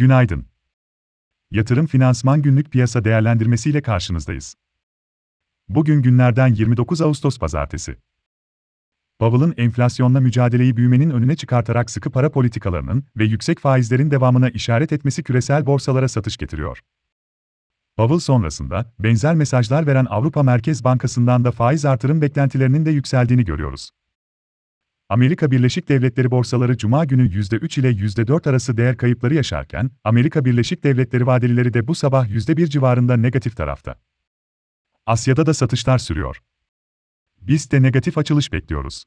Günaydın. Yatırım Finansman Günlük Piyasa Değerlendirmesi ile karşınızdayız. Bugün günlerden 29 Ağustos Pazartesi. Powell'ın enflasyonla mücadeleyi büyümenin önüne çıkartarak sıkı para politikalarının ve yüksek faizlerin devamına işaret etmesi küresel borsalara satış getiriyor. Powell sonrasında benzer mesajlar veren Avrupa Merkez Bankası'ndan da faiz artırım beklentilerinin de yükseldiğini görüyoruz. Amerika Birleşik Devletleri borsaları cuma günü %3 ile %4 arası değer kayıpları yaşarken, Amerika Birleşik Devletleri vadelileri de bu sabah %1 civarında negatif tarafta. Asya'da da satışlar sürüyor. Biz de negatif açılış bekliyoruz.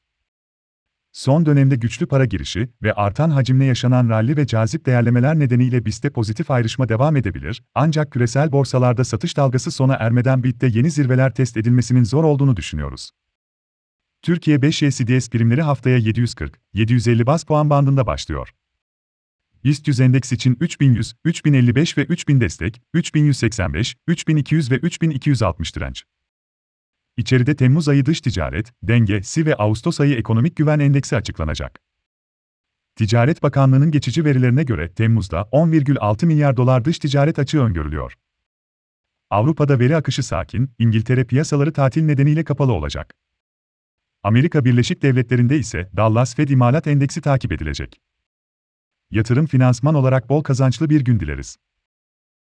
Son dönemde güçlü para girişi ve artan hacimle yaşanan ralli ve cazip değerlemeler nedeniyle BIST'te pozitif ayrışma devam edebilir, ancak küresel borsalarda satış dalgası sona ermeden BIST'te yeni zirveler test edilmesinin zor olduğunu düşünüyoruz. Türkiye 5 CDS primleri haftaya 740-750 bas puan bandında başlıyor. BIST 100 endeks için 3100, 3055 ve 3000 destek, 3185, 3200 ve 3260 direnç. İçeride Temmuz ayı dış ticaret, dengesi ve Ağustos ayı ekonomik güven endeksi açıklanacak. Ticaret Bakanlığı'nın geçici verilerine göre Temmuz'da 10,6 milyar dolar dış ticaret açığı öngörülüyor. Avrupa'da veri akışı sakin, İngiltere piyasaları tatil nedeniyle kapalı olacak. Amerika Birleşik Devletleri'nde ise Dallas Fed İmalat Endeksi takip edilecek. Yatırım finansman olarak bol kazançlı bir gün dileriz.